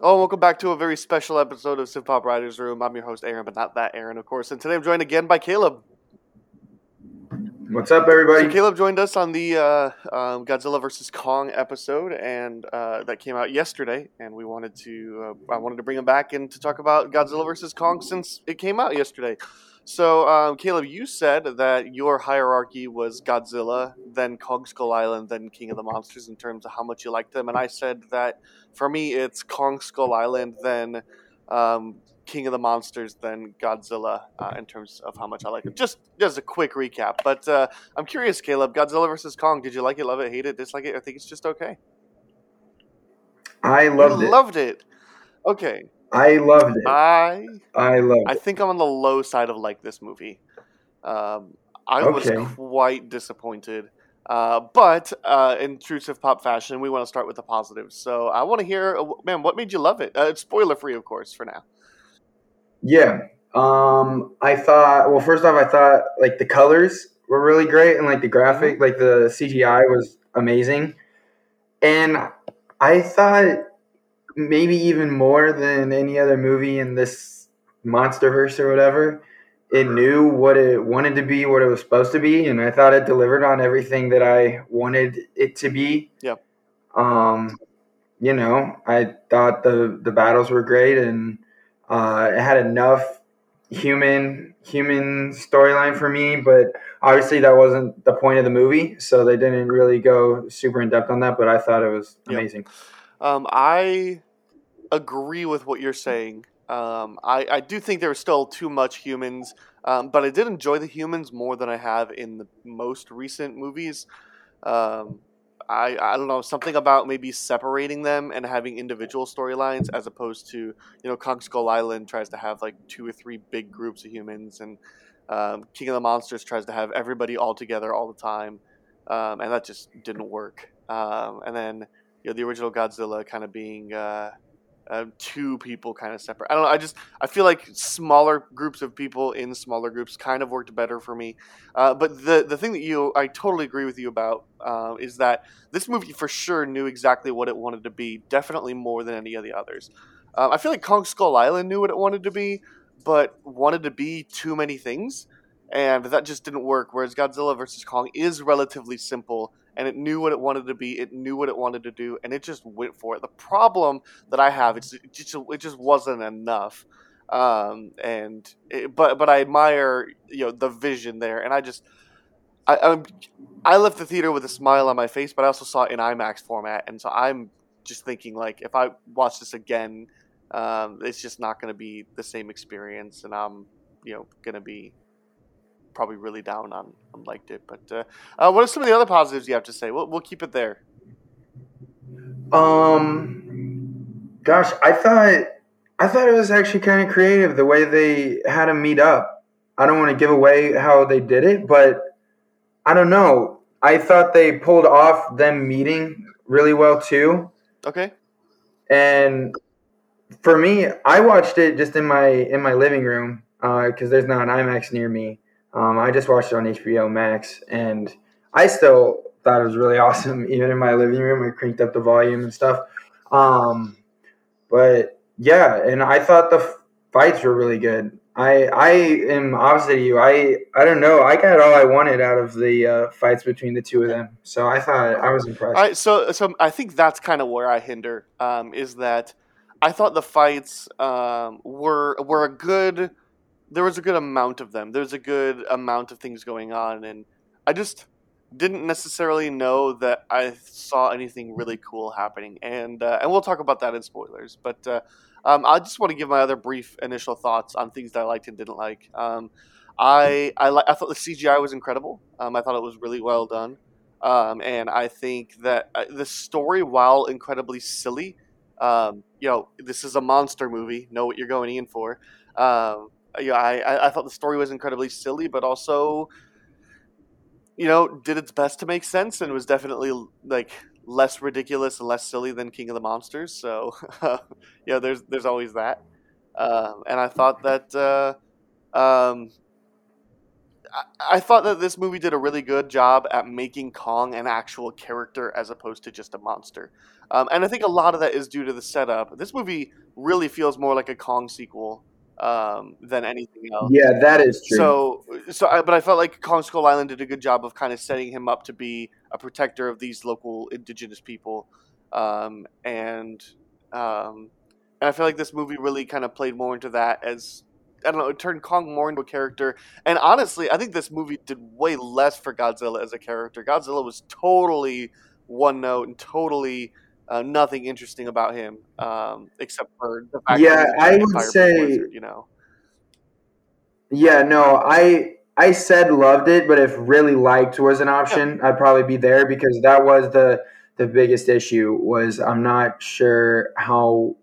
Oh, welcome back to a very special episode of Civ Pop Writers Room. I'm your host, Aaron, but not that Aaron, of course. And today I'm joined again by Caleb. What's up, everybody? So Caleb joined us on the uh, um, Godzilla vs Kong episode, and uh, that came out yesterday. And we wanted to, uh, I wanted to bring him back and to talk about Godzilla vs Kong since it came out yesterday. So, um, Caleb, you said that your hierarchy was Godzilla, then Kong Skull Island, then King of the Monsters in terms of how much you liked them, and I said that for me it's Kong Skull Island, then um, King of the Monsters, then Godzilla uh, in terms of how much I like it. Just just a quick recap, but uh, I'm curious, Caleb, Godzilla versus Kong. Did you like it? Love it? Hate it? Dislike it? I think it's just okay. I loved you it. Loved it. Okay. I loved it. I I loved I it. think I'm on the low side of like this movie. Um, I Okay. was quite disappointed. Uh, but uh, in true Civ Pop fashion, we want to start with the positives. So I want to hear, uh, man, what made you love it? Uh, it's spoiler free, of course, for now. Yeah. Um, I thought. Well, first off, I thought like the colors were really great, and like the graphic, like the CGI was amazing, and I thought maybe even more than any other movie in this MonsterVerse or whatever. It knew what it wanted to be, what it was supposed to be, and I thought it delivered on everything that I wanted it to be. Yep. Um, you know, I thought the the battles were great, and uh, it had enough human human storyline for me, but obviously that wasn't the point of the movie, so they didn't really go super in depth on that. But I thought it was Yep. Um, I agree with what you're saying. Um, I, I do think there still too much humans, um, but I did enjoy the humans more than I have in the most recent movies. Um, I, I don't know something about maybe separating them and having individual storylines as opposed to you know Kong Skull Island tries to have like two or three big groups of humans and um, King of the Monsters tries to have everybody all together all the time um, and that just didn't work um, and then you know the original Godzilla kind of being uh, uh, two people kind of separate. I don't know. I just I feel like smaller groups of people in smaller groups kind of worked better for me. Uh, but the the thing that you I totally agree with you about uh, is that this movie for sure knew exactly what it wanted to be. Definitely more than any of the others. Um, I feel like Kong Skull Island knew what it wanted to be, but wanted to be too many things, and that just didn't work. Whereas Godzilla vs Kong is relatively simple and it knew what it wanted to be. It knew what it wanted to do, and it just went for it. The problem that I have is it just it just wasn't enough. Um, and it, but but I admire you know the vision there, and I just I I'm, I left the theater with a smile on my face, but I also saw it in IMAX format, and so I'm just thinking like if I watch this again, um, it's just not going to be the same experience, and I'm you know going to be probably really down on, on liked it. But uh, uh, what are some of the other positives you have to say? We'll, we'll keep it there. Um, gosh, I thought I thought it was actually kind of creative the way they had them meet up. I don't want to give away how they did it, but I don't know. I thought they pulled off them meeting really well too. Okay. And for me, I watched it just in my in my living room because there's not an IMAX near me. Um, I just watched it on HBO Max, and I still thought it was really awesome. Even in my living room, I cranked up the volume and stuff. Um, but yeah, and I thought the f- fights were really good. I I am opposite of you. I I don't know. I got all I wanted out of the uh, fights between the two of them. So I thought I was impressed. So so I think that's kind of where I hinder um, is that I thought the fights um, were were a good. There was a good amount of them. There's a good amount of things going on, and I just didn't necessarily know that I saw anything really cool happening. And uh, and we'll talk about that in spoilers. But uh, um, I just want to give my other brief initial thoughts on things that I liked and didn't like. Um, I I, li- I thought the CGI was incredible. Um, I thought it was really well done. Um, and I think that uh, the story, while incredibly silly, um, you know, this is a monster movie. Know what you're going in for. Um, yeah, I, I- I thought the story was incredibly silly, but also, you know, did its best to make sense and was definitely like less ridiculous and less silly than King of the Monsters. So, yeah, there's there's always that. Um, and I thought that uh, um, I, I thought that this movie did a really good job at making Kong an actual character as opposed to just a monster. Um, and I think a lot of that is due to the setup. This movie really feels more like a Kong sequel um, than anything else. Yeah, that is true. So, so, I, but I felt like Kong Skull Island did a good job of kind of setting him up to be a protector of these local indigenous people, um, and um, and I feel like this movie really kind of played more into that as I don't know, it turned Kong more into a character. And honestly, I think this movie did way less for Godzilla as a character. Godzilla was totally one note and totally uh, nothing interesting about him, um, except for the fact Yeah, that I would say- wizard, you know. Yeah, no, I I said loved it, but if really liked was an option, I'd probably be there because that was the the biggest issue was I'm not sure how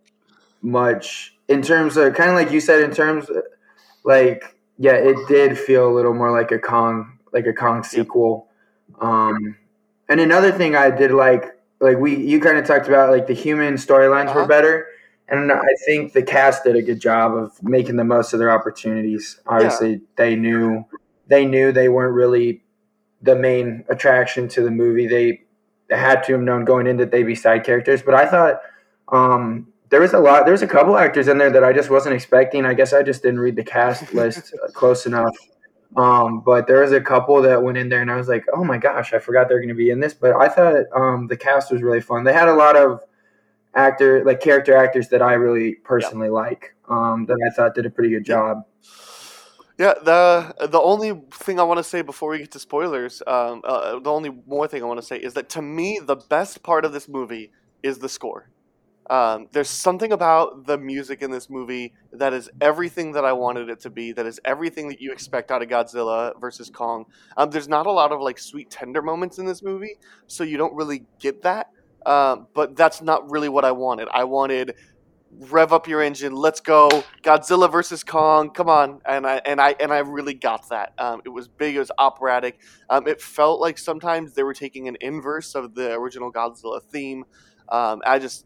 much in terms of kind of like you said in terms of, like yeah, it did feel a little more like a Kong like a Kong sequel. Um and another thing I did like like we you kind of talked about like the human storylines Uh-huh. were better and I think the cast did a good job of making the most of their opportunities. Obviously, they knew they knew they weren't really the main attraction to the movie. They had to have known going in that they'd be side characters. But I thought um, there was a lot. There was a couple actors in there that I just wasn't expecting. I guess I just didn't read the cast list close enough. Um, but there was a couple that went in there, and I was like, "Oh my gosh, I forgot they're going to be in this." But I thought um, the cast was really fun. They had a lot of actor like character actors that I really personally like. Um, that I thought did a pretty good job. Yeah, the the only thing I want to say before we get to spoilers, um, uh, the only more thing I want to say is that to me the best part of this movie is the score. Um, there's something about the music in this movie that is everything that I wanted it to be. That is everything that you expect out of Godzilla versus Kong. Um, there's not a lot of like sweet tender moments in this movie, so you don't really get that. Um, but that's not really what I wanted. I wanted rev up your engine, let's go, Godzilla versus Kong, come on, and I and I and I really got that. Um, it was big, it was operatic. Um, it felt like sometimes they were taking an inverse of the original Godzilla theme. Um, I just.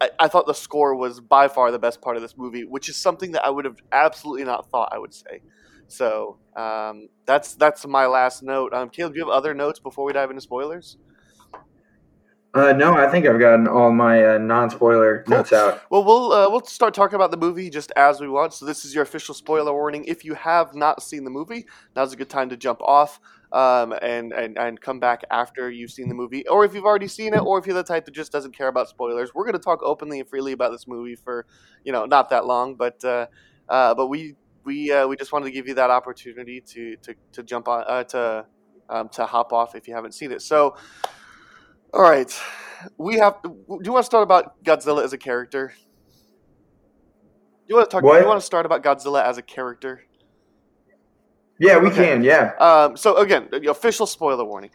I, I thought the score was by far the best part of this movie, which is something that I would have absolutely not thought I would say. So um, that's that's my last note. Um, Caleb, do you have other notes before we dive into spoilers? Uh, no, I think I've gotten all my uh, non-spoiler Cool. notes out. Well, we'll uh, we'll start talking about the movie just as we want. So this is your official spoiler warning. If you have not seen the movie, now's a good time to jump off um, and, and and come back after you've seen the movie, or if you've already seen it, or if you're the type that just doesn't care about spoilers. We're going to talk openly and freely about this movie for you know not that long, but uh, uh, but we we uh, we just wanted to give you that opportunity to to, to jump on uh, to um, to hop off if you haven't seen it. So. All right, we have. Do you want to start about Godzilla as a character? You want to talk? What? You want to start about Godzilla as a character? Yeah, we Okay. can. Yeah. Um, so again, official spoiler warning.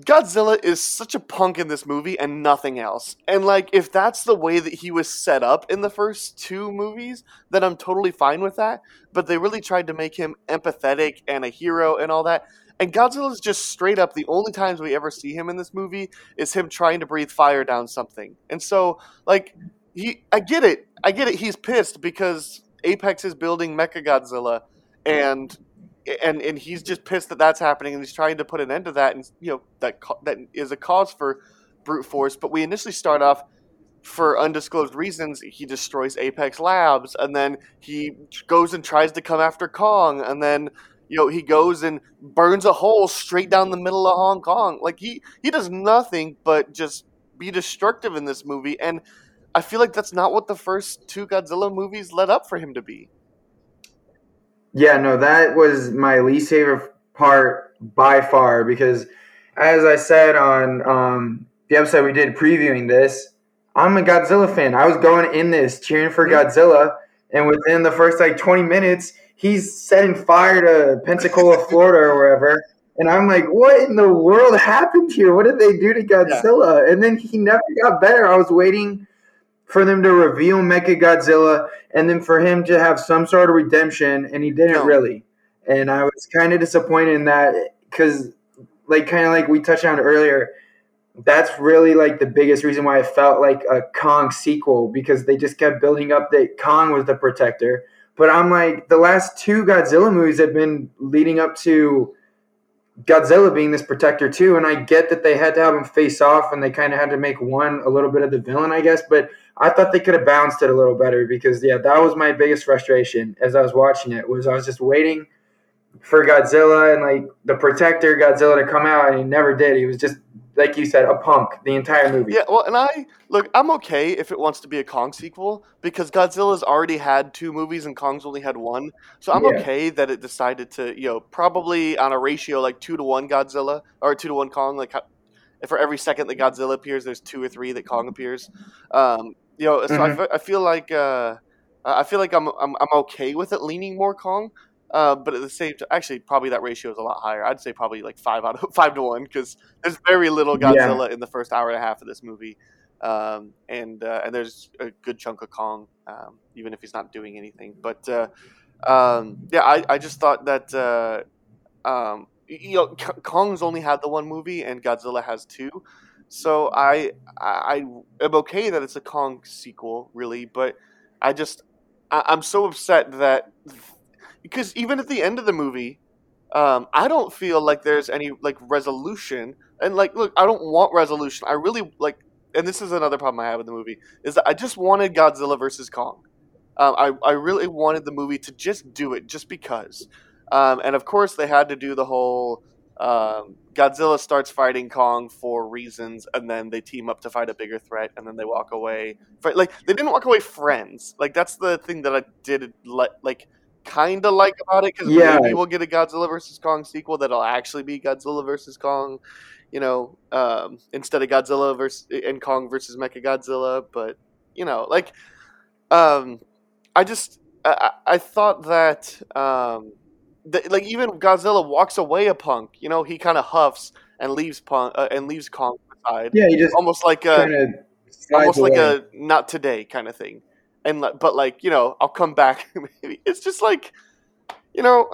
Godzilla is such a punk in this movie and nothing else. And like if that's the way that he was set up in the first two movies, then I'm totally fine with that. But they really tried to make him empathetic and a hero and all that. And Godzilla is just straight up the only times we ever see him in this movie is him trying to breathe fire down something. And so like he I get it. I get it. He's pissed because Apex is building Mecha Godzilla and and and he's just pissed that that's happening, and he's trying to put an end to that, and you know that that is a cause for brute force. But we initially start off for undisclosed reasons. He destroys Apex Labs, and then he goes and tries to come after Kong, and then you know he goes and burns a hole straight down the middle of Hong Kong. Like he he does nothing but just be destructive in this movie, and I feel like that's not what the first two Godzilla movies led up for him to be. Yeah, no, that was my least favorite part by far because, as I said on um, the episode we did previewing this, I'm a Godzilla fan. I was going in this cheering for Godzilla, and within the first like 20 minutes, he's setting fire to Pensacola, Florida, or wherever. And I'm like, what in the world happened here? What did they do to Godzilla? And then he never got better. I was waiting for them to reveal Mecha Godzilla and then for him to have some sort of redemption, and he didn't No. really. And I was kind of disappointed in that because, like, kind of like we touched on earlier, that's really like the biggest reason why I felt like a Kong sequel because they just kept building up that Kong was the protector, But I'm like, the last two Godzilla movies have been leading up to Godzilla being this protector too, and I get that they had to have him face off, and they kind of had to make one a little bit of the villain, I guess. But I thought they could have balanced it a little better because yeah, that was my biggest frustration as I was watching it. Was I was just waiting for Godzilla and like the protector Godzilla to come out, and he never did. He was just like you said, a punk the entire movie. Yeah, well, and I look, I'm okay if it wants to be a Kong sequel because Godzilla's already had two movies and Kong's only had one. So I'm Yeah. okay that it decided to, you know, probably on a ratio like two to one Godzilla or two to one Kong. Like for every second that Godzilla appears, there's two or three that Kong appears. Um, you know, so I Mhm. fe- I feel like uh, I feel like I'm, I'm I'm okay with it leaning more Kong. Uh, but at the same time, actually, probably that ratio is a lot higher. I'd say probably like five out of five to one because there's very little Yeah. Godzilla in the first hour and a half of this movie, um, and uh, and there's a good chunk of Kong, um, even if he's not doing anything. But uh, um, yeah, I, I just thought that uh, um, you know Kong's only had the one movie and Godzilla has two, so I I am okay that it's a Kong sequel, really, but I just I, I'm so upset that because even at the end of the movie, um, I don't feel like there's any like resolution. And like, look, I don't want resolution. I really like, and this is another problem I have with the movie is that I just wanted Godzilla versus Kong. Um, I I really wanted the movie to just do it, just because. Um, and of course, they had to do the whole um, Godzilla starts fighting Kong for reasons, and then they team up to fight a bigger threat, and then they walk away. Like they didn't walk away friends. Like that's the thing that I did like like kind of like about it because Yeah. maybe we'll get a Godzilla versus Kong sequel that'll actually be Godzilla versus Kong, you know, um, instead of Godzilla versus and Kong versus Mechagodzilla. But you know, like, um, I just I, I I thought that um, that, like even Godzilla walks away a punk. You know, he kind of huffs and leaves punk uh, and leaves Kong aside, Yeah, he just almost like a almost like a not today kind of thing. And but like you know, I'll come back. Maybe it's just like, you know,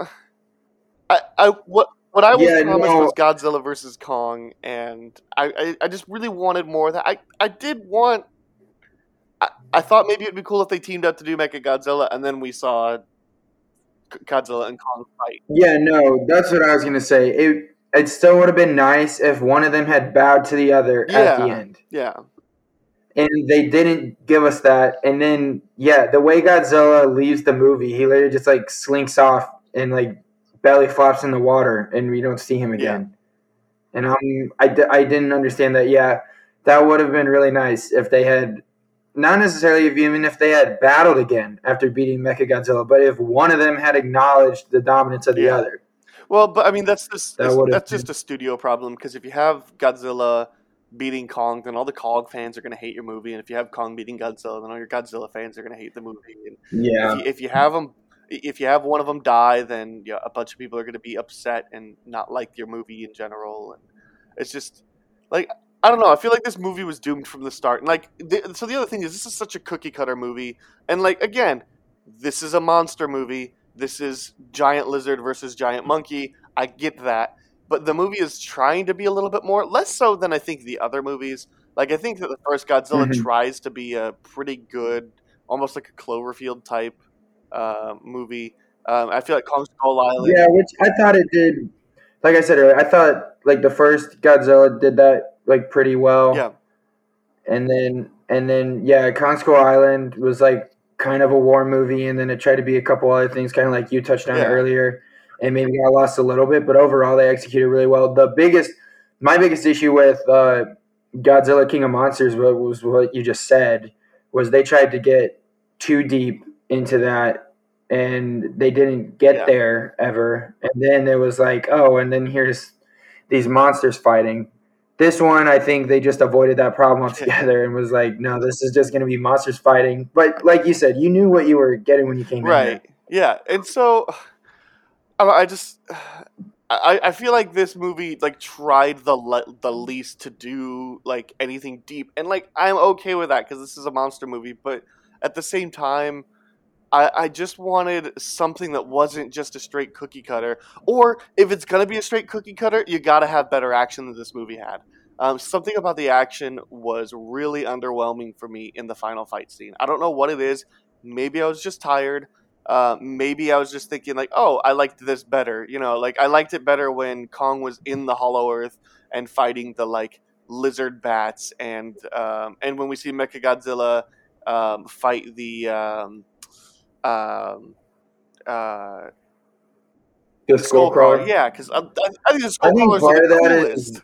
I I what what I was Yeah, promised no. was Godzilla versus Kong, and I, I I just really wanted more of that. I I did want. I, I thought maybe it'd be cool if they teamed up to do Mecha Godzilla, and then we saw Godzilla and Kong fight. Yeah, no, that's what I was gonna say. It it still would have been nice if one of them had bowed to the other at the end. Yeah, and they didn't give us that. And then, yeah, the way Godzilla leaves the movie, he literally just like slinks off and like belly flops in the water, and we don't see him again. And um, I, I didn't understand that. Yeah, that would have been really nice if they had, not necessarily if, even if they had battled again after beating Mechagodzilla, but if one of them had acknowledged the dominance of the Yeah. other. Well, but I mean that's just That that's, that's just a studio problem because if you have Godzilla beating Kong, then all the Kong fans are going to hate your movie, and if you have Kong beating Godzilla, then all your Godzilla fans are going to hate the movie. And Yeah. if, you, if you have them, if you have one of them die, then yeah, a bunch of people are going to be upset and not like your movie in general. And it's just like I don't know. I feel like this movie was doomed from the start. And like, the, so the other thing is, this is such a cookie cutter movie, and like again, this is a monster movie. This is giant lizard versus giant monkey. I get that, but the movie is trying to be a little bit more, less so than I think the other movies. Like I think that the first Godzilla Mhm. tries to be a pretty good, almost like a Cloverfield type uh, movie. Um, I feel like Kong Skull Island. Yeah, which I thought it did. Like I said earlier, I thought like the first Godzilla did that like pretty well. Yeah. And then and then yeah, Skull Island was like kind of a war movie, and then it tried to be a couple other things, kind of like you touched on Yeah. earlier, and maybe got lost a little bit. But overall, they executed really well. The biggest, my biggest issue with uh, Godzilla King of Monsters was, was what you just said was they tried to get too deep into that and they didn't get Yeah. there ever. And then it was like, oh, and then here's these monsters fighting. This one, I think they just avoided that problem altogether and was like, no, this is just going to be monsters fighting. But like you said, you knew what you were getting when you came in. right yeah and so I, I just I, I feel like this movie like tried the le- the least to do like anything deep and like i'm okay with that because this is a monster movie but at the same time I, I just wanted something that wasn't just a straight cookie cutter. Or if it's gonna be a straight cookie cutter you gotta have better action than this movie had. Um, something about the action was really underwhelming for me in the final fight scene. I don't know what it is. Maybe i was just tired. Uh, maybe I was just thinking like, oh, I liked this better. You know, like I liked it better when Kong was in the Hollow Earth and fighting the like lizard bats, and um, and when we see Mechagodzilla um, fight the um, um, uh, The skull crawler. Yeah, because I, I, I think the skull crawler is the coolest. is-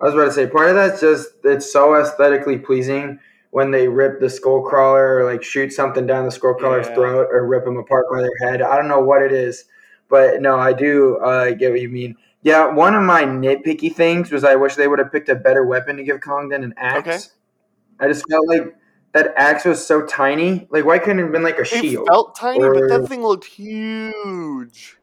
I was about to say part of that's just it's so aesthetically pleasing when they rip the skull crawler or like shoot something down the skull crawler's Yeah. throat or rip them apart by their head. I don't know what it is, but no, I do uh, get what you mean. Yeah, one of my nitpicky things was I wish they would have picked a better weapon to give Kong than an axe. Okay. I just felt like that axe was so tiny. Like, why couldn't it have been like a It shield? felt tiny, but that thing looked huge.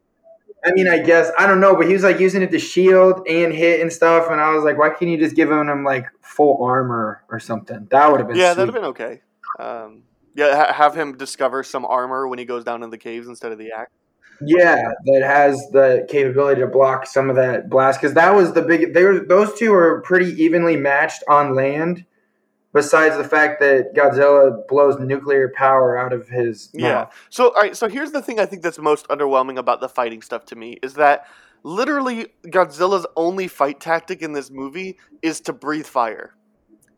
I mean, I guess I don't know, but he was like using it to shield and hit and stuff, and I was like, why can't you just give him like full armor or something? That would have been Yeah, that'd have been okay. Um, yeah, ha- have him discover some armor when he goes down in the caves instead of the axe. yeah, that has the capability to block some of that blast because that was the big. They were those two were pretty evenly matched on land. Besides the fact that Godzilla blows nuclear power out of his Yeah. mouth. So, all right. So here's the thing I think that's most underwhelming about the fighting stuff to me is that literally Godzilla's only fight tactic in this movie is to breathe fire,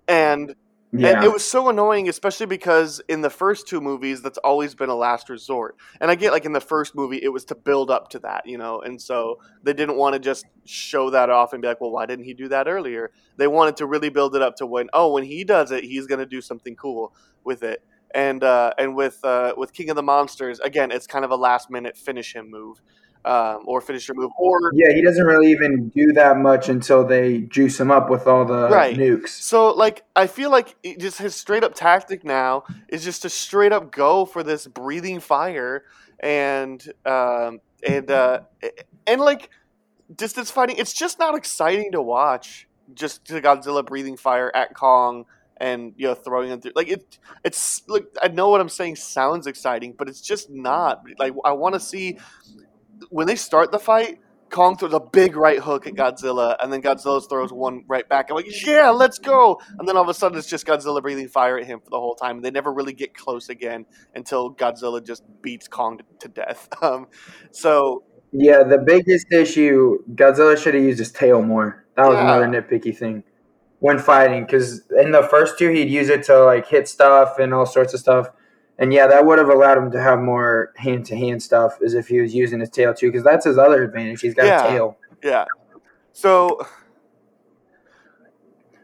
and Yeah, And it was so annoying, especially because in the first two movies, that's always been a last resort. And I get like in the first movie, it was to build up to that, you know, and so they didn't want to just show that off and be like, well, why didn't he do that earlier? They wanted to really build it up to when, oh, when he does it, he's going to do something cool with it. And uh, and with uh, with King of the Monsters, again, it's kind of a last minute finish him move, um, or finish your move, or yeah, he doesn't really even do that much until they juice him up with all the Right. nukes. So like I feel like just his straight up tactic now is just to straight up go for this breathing fire and um and uh and like distance fighting it's just not exciting to watch just the Godzilla breathing fire at Kong and you know throwing him through like it it's like I know what I'm saying sounds exciting but it's just not like I want to see when they start the fight Kong throws a big right hook at Godzilla, and then Godzilla throws one right back. I'm like, yeah, let's go. And then all of a sudden, it's just Godzilla breathing fire at him for the whole time. They never really get close again until Godzilla just beats Kong to, death. Um, so Yeah, the biggest issue, Godzilla should have used his tail more. That was Yeah. another nitpicky thing when fighting. Because in the first two, he'd use it to like hit stuff and all sorts of stuff. And yeah, that would have allowed him to have more hand to hand stuff as if he was using his tail too. Because that's his other advantage. He's got Yeah. a tail. yeah, so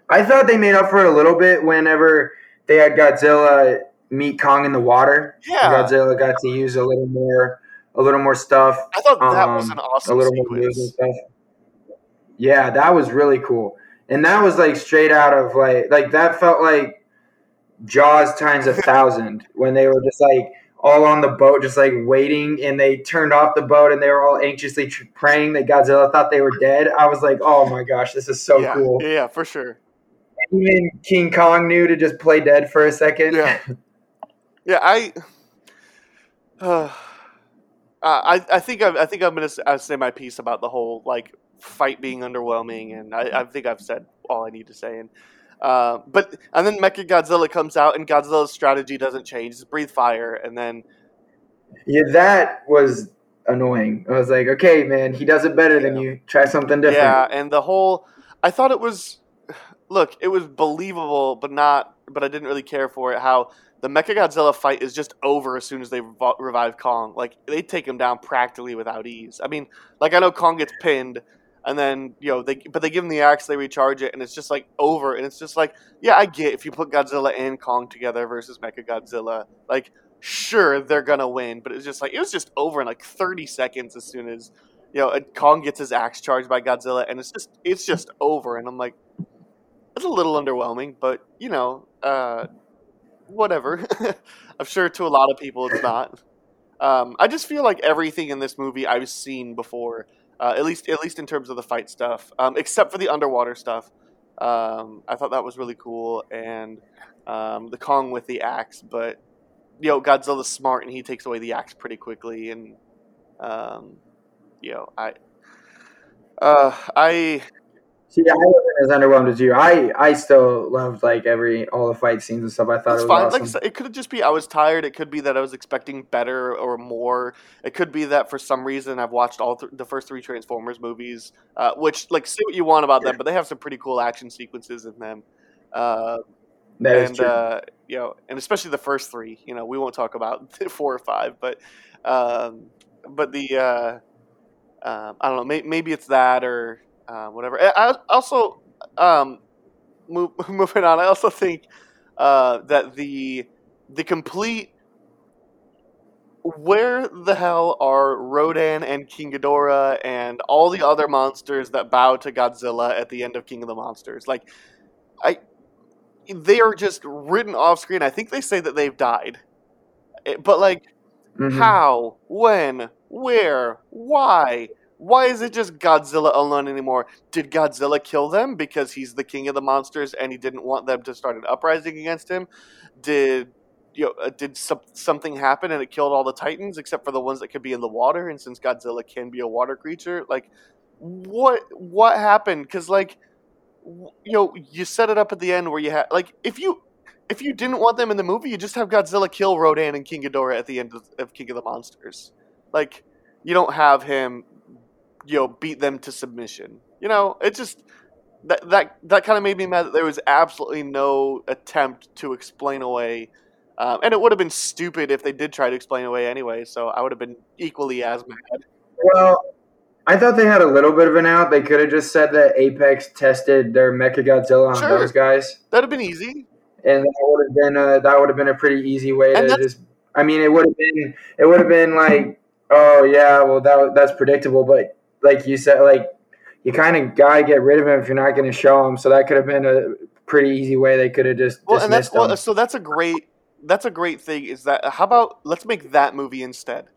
I thought they made up for it a little bit whenever they had Godzilla meet Kong in the water. yeah, Godzilla got to use a little more, a little more stuff. I thought that was um, an awesome a little more moves and stuff. Yeah, that was really cool, and that was like straight out of like like that felt like Jaws times a thousand when they were just like all on the boat, just like waiting, and they turned off the boat and they were all anxiously tr- praying that Godzilla thought they were dead. I was like, oh my gosh, this is so yeah, cool. yeah, for sure. Even King Kong knew to just play dead for a second. Yeah. Yeah, I, uh, I, I think I, I think I'm gonna uh, say my piece about the whole like fight being underwhelming, and I, I think I've said all I need to say. And uh, but and then Mecha Godzilla comes out, and Godzilla's strategy doesn't change; just breathe fire, and then Yeah, that was annoying. I was like, okay, man, he does it better than you. Try something different. yeah, and the whole I thought it was look, it was believable, but not, but I didn't really care for it. How the Mechagodzilla fight is just over as soon as they revive Kong. Like they take him down practically without ease. I mean, like I know Kong gets pinned, and then you know they, but they give him the axe, they recharge it, and it's just like over. And it's just like, yeah, I get if you put Godzilla and Kong together versus Mecha Godzilla, like sure they're gonna win, but it's just like it was just over in like 30 seconds as soon as you know Kong gets his axe charged by Godzilla, and it's just it's just over. And I'm like, it's a little underwhelming, but you know, uh, whatever. I'm sure to a lot of people it's not. Um, I just feel like everything in this movie I've seen before, uh, at least at least in terms of the fight stuff, um, except for the underwater stuff. Um, I thought that was really cool, and um, the Kong with the axe. But you know, Godzilla's smart, and he takes away the axe pretty quickly. And um, you know, I, uh, I See, I, wasn't as underwhelmed as you. I I still loved like every all the fight scenes and stuff. I thought it was fine. awesome. Like said, it could just be I was tired. It could be that I was expecting better or more. It could be that for some reason I've watched all th- the first three Transformers movies, uh, which like say what you want about them, but they have some pretty cool action sequences in them. Uh, that is and true. uh, you know, and especially the first three. You know, we won't talk about four or five, but um, but the uh, um, I don't know. May- maybe it's that or uh, whatever. I also um, move, moving on. I also think uh, that the the complete where the hell are Rodan and King Ghidorah and all the other monsters that bow to Godzilla at the end of King of the Monsters? Like, I they are just written off screen. I think they say that they've died, Eh, but like, Mhm. how, when, where, why? Why is it just Godzilla alone anymore? Did Godzilla kill them because he's the king of the monsters and he didn't want them to start an uprising against him? Did you know, did some, something happen and it killed all the titans except for the ones that could be in the water? And since Godzilla can be a water creature, like what what happened? Because like you know, you set it up at the end where you had like if you if you didn't want them in the movie, you just have Godzilla kill Rodan and King Ghidorah at the end of, of King of the Monsters. Like you don't have him, you know, beat them to submission. You know, it just that that that kind of made me mad that there was absolutely no attempt to explain away. Um, and it would have been stupid if they did try to explain away anyway. So I would have been equally as mad. Well, I thought they had a little bit of an out. They could have just said that Apex tested their Mecha Godzilla on Sure. those guys, That'd have been easy. and that would have been a, that would have been a pretty easy way And to just. I mean, it would have been it would have been like, oh yeah, well that that's predictable, but like you said, like you kind of gotta get rid of him if you're not going to show him. So that could have been a pretty easy way. They could have just Well, and that's well, so that's a great that's a great thing. Is that how about let's make that movie instead,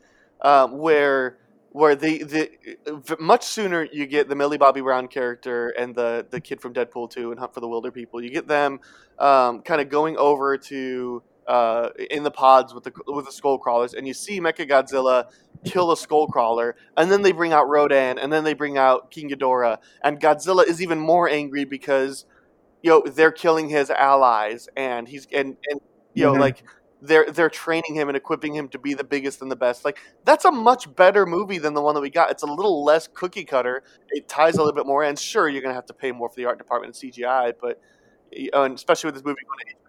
um, where where the the much sooner you get the Millie Bobby Brown character and the the kid from Deadpool two and Hunt for the Wilder People, you get them um, kind of going over to. Uh, in the pods with the with the skull crawlers, and you see Mecha Godzilla kill a skull crawler, and then they bring out Rodan, and then they bring out King Ghidorah, and Godzilla is even more angry because you know they're killing his allies and he's and and you know Mhm. like they're they're training him and equipping him to be the biggest and the best. Like that's a much better movie than the one that we got. It's a little less cookie cutter. It ties a little bit more and sure you're gonna have to pay more for the art department and cgi but you and especially with this movie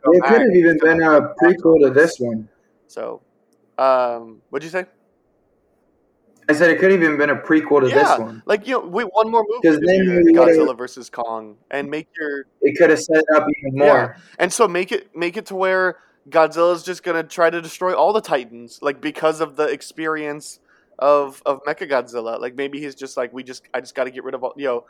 going to HBO it could have even been a prequel to this one. so um what'd you say I said it could have even been a prequel to Yeah. this one. like you know wait one more movie because then would've- godzilla versus kong and make your It could have set up even more. And so make it make it to where Godzilla's just gonna try to destroy all the Titans, like because of the experience of of Mecha Godzilla. Like maybe he's just like we just I just got to get rid of all you know.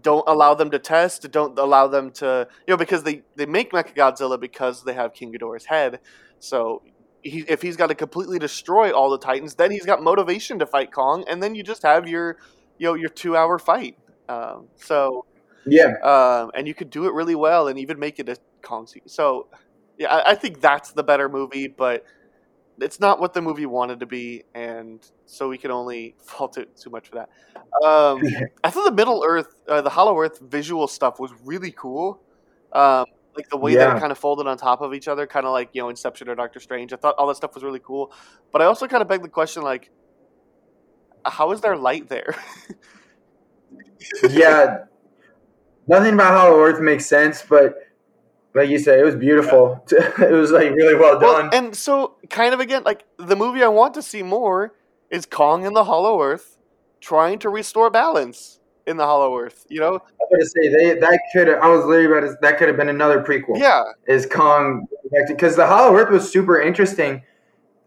Don't allow them to test. Don't allow them to you know because they they make Mecha Godzilla because they have King Ghidorah's head. So he, if he's got to completely destroy all the Titans, then he's got motivation to fight Kong, and then you just have your you know your two hour fight. Um, so Yeah. um, and you could do it really well and even make it a Kong scene. So, yeah, I, I think that's the better movie, but it's not what the movie wanted to be, and so we can only fault it too much for that. Um, I thought the Middle Earth, uh, the Hollow Earth visual stuff was really cool. Um, like the way that it kind of folded on top of each other, kind of like you know Inception or Doctor Strange. I thought all that stuff was really cool, but I also kind of begged the question like, how is there light there? yeah. Nothing about Hollow Earth makes sense, but like you said, it was beautiful. it was like really well done. Well, and so kind of again, like the movie I want to see more is Kong in the Hollow Earth trying to restore balance in the Hollow Earth. You know? I was gonna say they that could I was literally about to, that could have been another prequel. Yeah. Is Kong because the Hollow Earth was super interesting,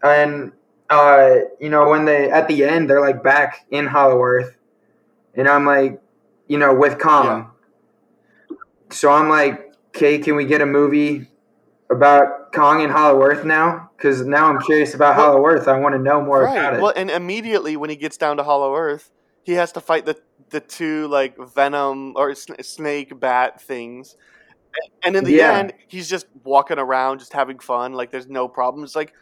and uh, you know when they at the end they're like back in Hollow Earth, and I'm like, you know, with Kong. So I'm like, okay, can we get a movie about Kong and Hollow Earth now? Because now I'm curious about Well- Hollow Earth. I want to know more about it. Well, and immediately when he gets down to Hollow Earth, he has to fight the the two like venom or sn- snake bat things. And in the Yeah. end, he's just walking around, just having fun. Like there's no problems. Like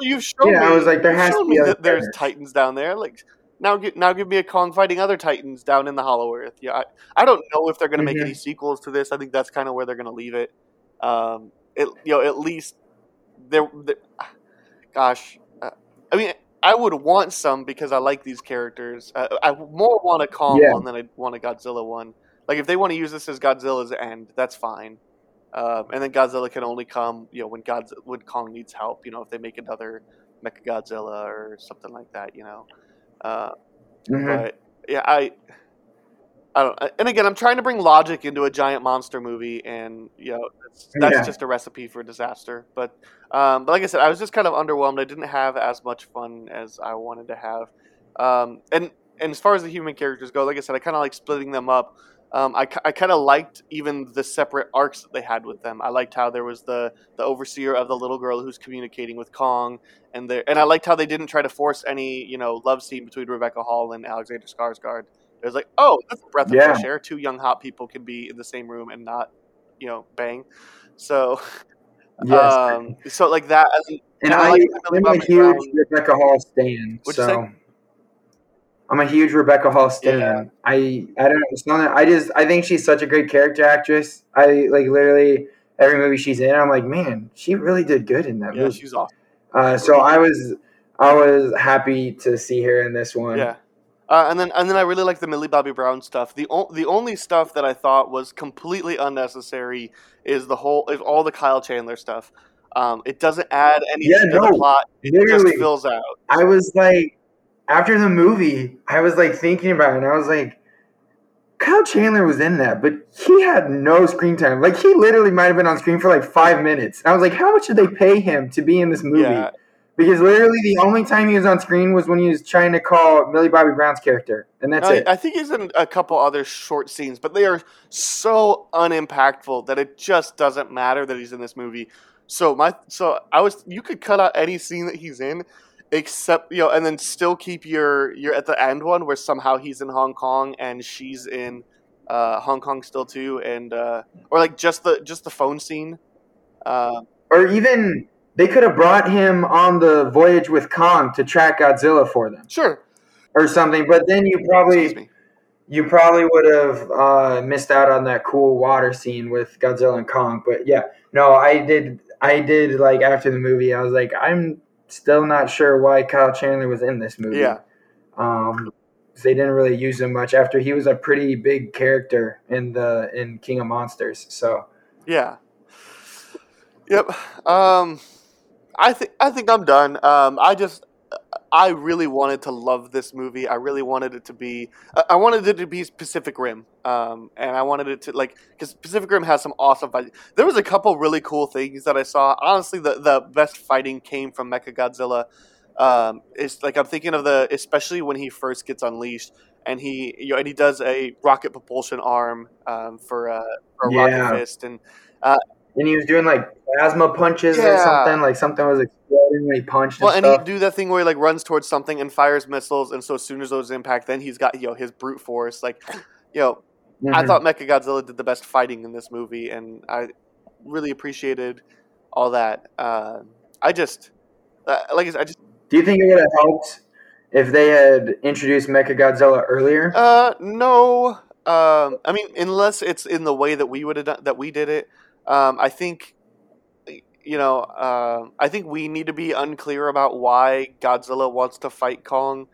you've shown Yeah, me. I was like, there has to be me that there's titans down there. Like now give now give me a Kong fighting other Titans down in the Hollow Earth. Yeah, I, I don't know if they're going to make Mhm. any sequels to this. I think that's kind of where they're going to leave it. Um, it you know at least there. gosh, uh, I mean. I would want some because I like these characters. Uh, I more want a Kong Yeah. one than I want a Godzilla one. Like if they want to use this as Godzilla's end, that's fine. Um, and then Godzilla can only come, you know, when Godz- when Kong needs help. You know, if they make another Mecha Godzilla or something like that. You know, uh, Mhm. but yeah, I, I don't. And again, I'm trying to bring logic into a giant monster movie, and you know, that's, that's Yeah. just a recipe for disaster. But, um, but like I said, I was just kind of underwhelmed. I didn't have as much fun as I wanted to have. Um, and and as far as the human characters go, like I said, I kind of like splitting them up. Um, I, I kind of liked even the separate arcs that they had with them. I liked how there was the, the overseer of the little girl who's communicating with Kong, and there and I liked how they didn't try to force any you know love scene between Rebecca Hall and Alexander Skarsgård. It was like, oh, that's a breath of Yeah. fresh air. Two young hot people can be in the same room and not, you know, bang. So, Yes. um, so like that. And, and I I, like I'm a huge. Rebecca Hall stan. So? I'm a huge Rebecca Hall stan. Yeah. I I don't know. it's not- I just I think she's such a great character actress. I like literally every movie she's in. I'm like, man, she really did good in that yeah, movie. she's awesome. Uh, so I was I was happy to see her in this one. Yeah. Uh, and then and then I really like the Millie Bobby Brown stuff. The o- the only stuff that I thought was completely unnecessary is the whole is all the Kyle Chandler stuff. Um, it doesn't add anything Yeah, to the no, plot. It literally. just fills out. I was like, after the movie, I was like thinking about it, and I was like, Kyle Chandler was in that, but he had no screen time. Like he literally might have been on screen for like five minutes. I was like, how much did they pay him to be in this movie? Yeah, Because literally the only time he was on screen was when he was trying to call Millie Bobby Brown's character, and that's I, it. I think he's in a couple other short scenes, but they are so unimpactful that it just doesn't matter that he's in this movie. So my so I was you could cut out any scene that he's in, except you know, and then still keep your your at the end one where somehow he's in Hong Kong and she's in uh, Hong Kong still too, and uh, or like just the just the phone scene. Uh, or even they could have brought him on the voyage with Kong to track Godzilla for them, sure, or something. But then you probably excuse me. you probably would have uh, missed out on that cool water scene with Godzilla and Kong. But yeah, no, I did. I did like after the movie. I was like, I'm still not sure why Kyle Chandler was in this movie. Yeah, Um, they didn't really use him much after he was a pretty big character in the in King of Monsters. So Yeah. Yep. Um, I think I think I'm done. Um, I just I really wanted to love this movie. I really wanted it to be. I- wanted it to be Pacific Rim. Um, and I wanted it to like because Pacific Rim has some awesome fighting. There was a couple really cool things that I saw. Honestly, the the best fighting came from Mecha Godzilla. Um, it's like I'm thinking of the especially when he first gets unleashed and he you know and he does a rocket propulsion arm um, for a, for a Yeah. rocket fist and and he was doing like plasma punches or something. Like something was exploding when he punched Well, and and stuff. he do that thing where he like runs towards something and fires missiles, and so as soon as those impact, then he's got you know his brute force. Like, you know, I Mhm. thought Mecha Godzilla did the best fighting in this movie, and I really appreciated all that. Uh, I just, uh, like I said, I just, Do you think it would have helped if they had introduced Mecha Godzilla earlier? uh, no. Um, I mean, unless it's in the way that we would have done that we did it. Um, I think, you know, uh, I think we need to be unclear about why Godzilla wants to fight Kong,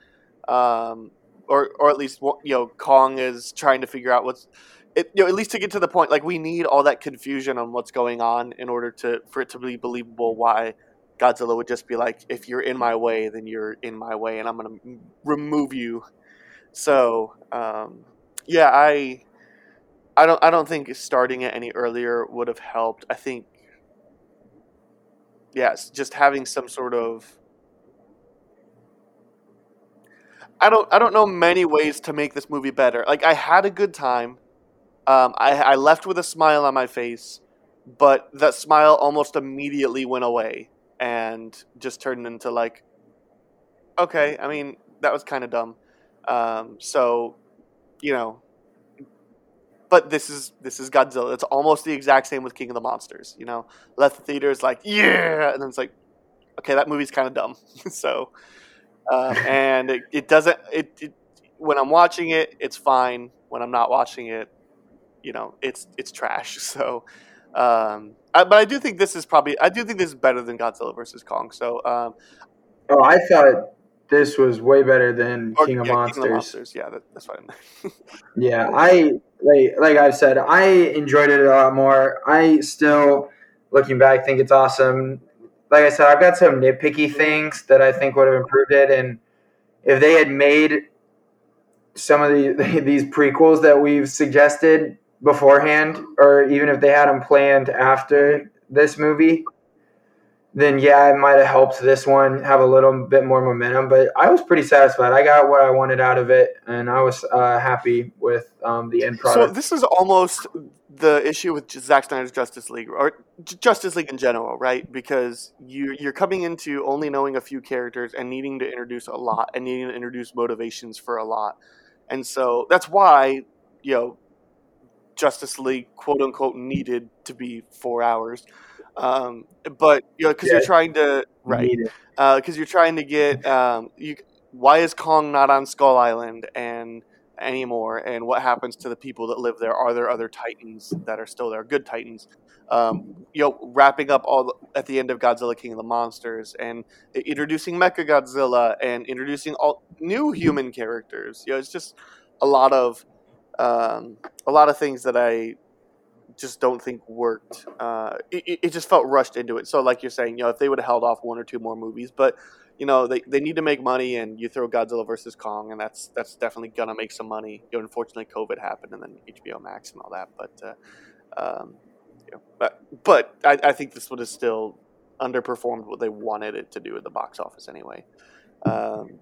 um, or or at least you know Kong is trying to figure out what's. It, you know, at least to get to the point, like we need all that confusion on what's going on in order to for it to be believable. Why Godzilla would just be like, if you're in my way, then you're in my way, and I'm gonna remove you. So, um, yeah, I, I don't, I don't think starting it any earlier would have helped. I think, yes, just having some sort of. I don't, I don't know many ways to make this movie better. Like I had a good time. Um, I, I left with a smile on my face, but that smile almost immediately went away and just turned into like, okay, I mean that was kind of dumb. Um, so, you know, but this is this is Godzilla. It's almost the exact same with King of the Monsters. You know, left the theaters like yeah, and then it's like, okay, that movie's kind of dumb. so, uh, and it, it doesn't. It, it when I'm watching it, it's fine. When I'm not watching it, you know, it's it's trash. So, um, I, but I do think this is probably I do think this is better than Godzilla versus Kong. So, um, oh, I thought this was way better than or, King of yeah, Monsters. King of Monsters. Yeah, that, that's fine. Yeah, I like like I've said, I enjoyed it a lot more. I still, looking back, think it's awesome. Like I said, I've got some nitpicky things that I think would have improved it, and if they had made some of the, these prequels that we've suggested beforehand, or even if they had them planned after this movie, then yeah, it might have helped this one have a little bit more momentum. But I was pretty satisfied. I got what I wanted out of it, and I was uh, happy with um, the end product. So this is almost the issue with Zack Snyder's Justice League, or Justice League in general, right? Because you you're coming into only knowing a few characters and needing to introduce a lot, and needing to introduce motivations for a lot, and so that's why you know Justice League quote unquote needed to be four hours. Um, but you know, because Yeah. you're trying to right, because you're trying to get um, you. Why is Kong not on Skull Island and anymore? And what happens to the people that live there? Are there other Titans that are still there? Good Titans. Um, you know, wrapping up all the, at the end of Godzilla King of the Monsters and introducing Mecha Godzilla and introducing all new human characters. You know, it's just a lot of um, a lot of things that I just don't think worked. Uh, it, it- just felt rushed into it. So, like you're saying, you know, if they would have held off one or two more movies, but you know, they, they need to make money, and you throw Godzilla versus Kong, and that's that's definitely gonna make some money. You know, unfortunately, COVID happened, and then HBO Max and all that. But, uh, um, you know, but but I, I think this would have still underperformed what they wanted it to do at the box office anyway. Um,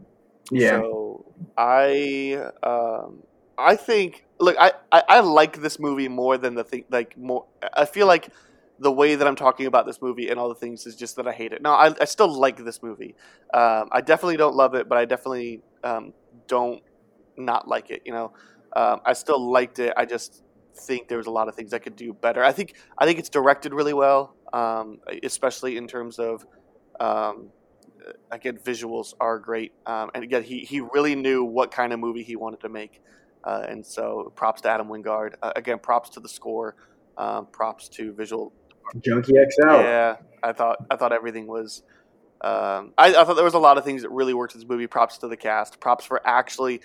Yeah. so I um, I think look I, I, I like this movie more than the thing like more I feel like the way that I'm talking about this movie and all the things is just that I hate it. No, I, I still like this movie. Um, I definitely don't love it, but I definitely um, don't not like it. You know, um, I still liked it. I just think there was a lot of things I could do better. I think I think it's directed really well, um, especially in terms of um, again visuals are great, um, and again he he really knew what kind of movie he wanted to make, uh, and so props to Adam Wingard. Uh, again, props to the score, um, props to visual Junkie XL. yeah, I thought I thought everything was. Um, I, I thought there was a lot of things that really worked in this movie. Props to the cast. Props for actually,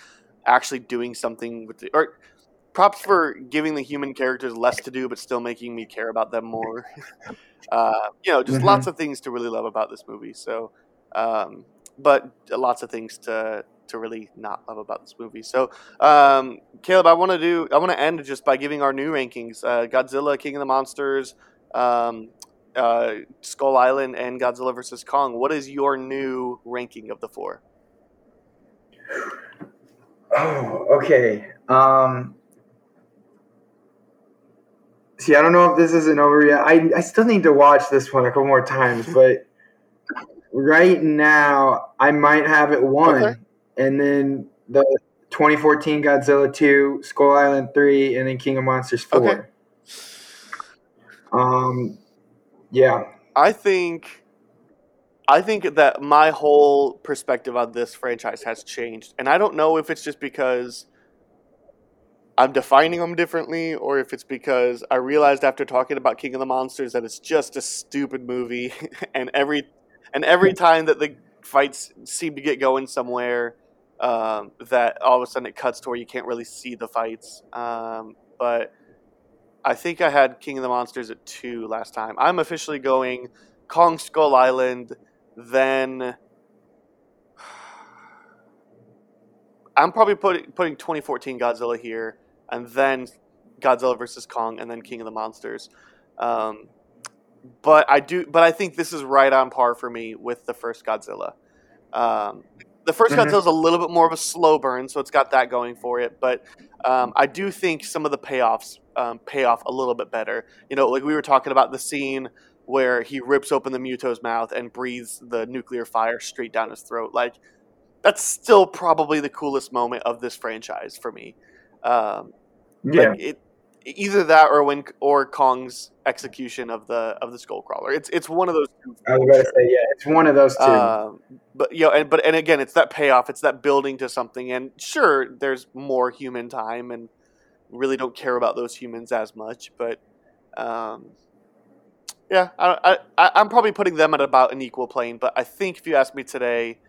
actually doing something with the or props for giving the human characters less to do, but still making me care about them more. uh, you know, just Mhm. lots of things to really love about this movie. So, um, but lots of things to to really not love about this movie. So, um, Caleb, I want to do I want to end just by giving our new rankings: uh, Godzilla, King of the Monsters, um, uh, Skull Island, and Godzilla vs Kong. What is your new ranking of the four? Oh, okay. Um, see, I don't know if this isn't over yet. I, I still need to watch this one a couple more times, but right now I might have it one, Okay. And then the 2014 Godzilla 2, Skull Island 3, and then King of Monsters 4. Okay. Um, yeah. I think I think that my whole perspective on this franchise has changed, and I don't know if it's just because I'm defining them differently, or if it's because I realized after talking about King of the Monsters that it's just a stupid movie, and every and every time that the fights seem to get going somewhere, um, that all of a sudden it cuts to where you can't really see the fights. Um, but I think I had King of the Monsters at two last time. I'm officially going Kong Skull Island, then I'm probably putting putting 2014 Godzilla here, and then Godzilla versus Kong, and then King of the Monsters. Um, but I do, but I think this is right on par for me with the first Godzilla. Um, the 1st Mhm. Godzilla is a little bit more of a slow burn, so it's got that going for it. But um, I do think some of the payoffs um, pay off a little bit better. You know, like we were talking about the scene where he rips open the Muto's mouth and breathes the nuclear fire straight down his throat. Like that's still probably the coolest moment of this franchise for me. Um, Yeah. like it, either that or when or Kong's execution of the of the skull crawler. It's it's one of those two. I was going to say, yeah, it's one of those two. Um, but you know, and but and again, it's that payoff. It's that building to something. And sure, there's more human time, and really don't care about those humans as much. But um, yeah, I, I, I'm probably putting them at about an equal plane. But I think if you ask me today,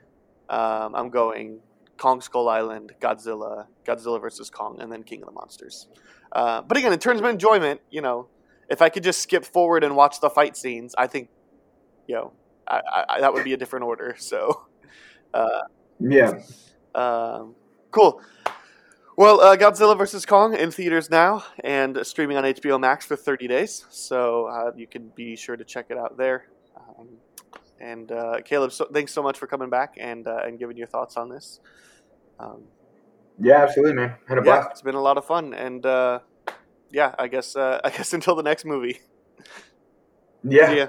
um, I'm going Kong Skull Island, Godzilla, Godzilla versus Kong, and then King of the Monsters. Uh, but again, in terms of enjoyment, you know, if I could just skip forward and watch the fight scenes, I think, you know, I, I, that would be a different order. So, uh, yeah, um, cool. Well, uh, Godzilla vs Kong in theaters now and streaming on HBO Max for 30 days, so uh, you can be sure to check it out there. And uh, Caleb, so, thanks so much for coming back and uh, and giving your thoughts on this. Um, yeah, absolutely, man. Had a yeah, blast. it's been a lot of fun, and uh, yeah, I guess uh, I guess until the next movie. Yeah. See ya.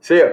See ya.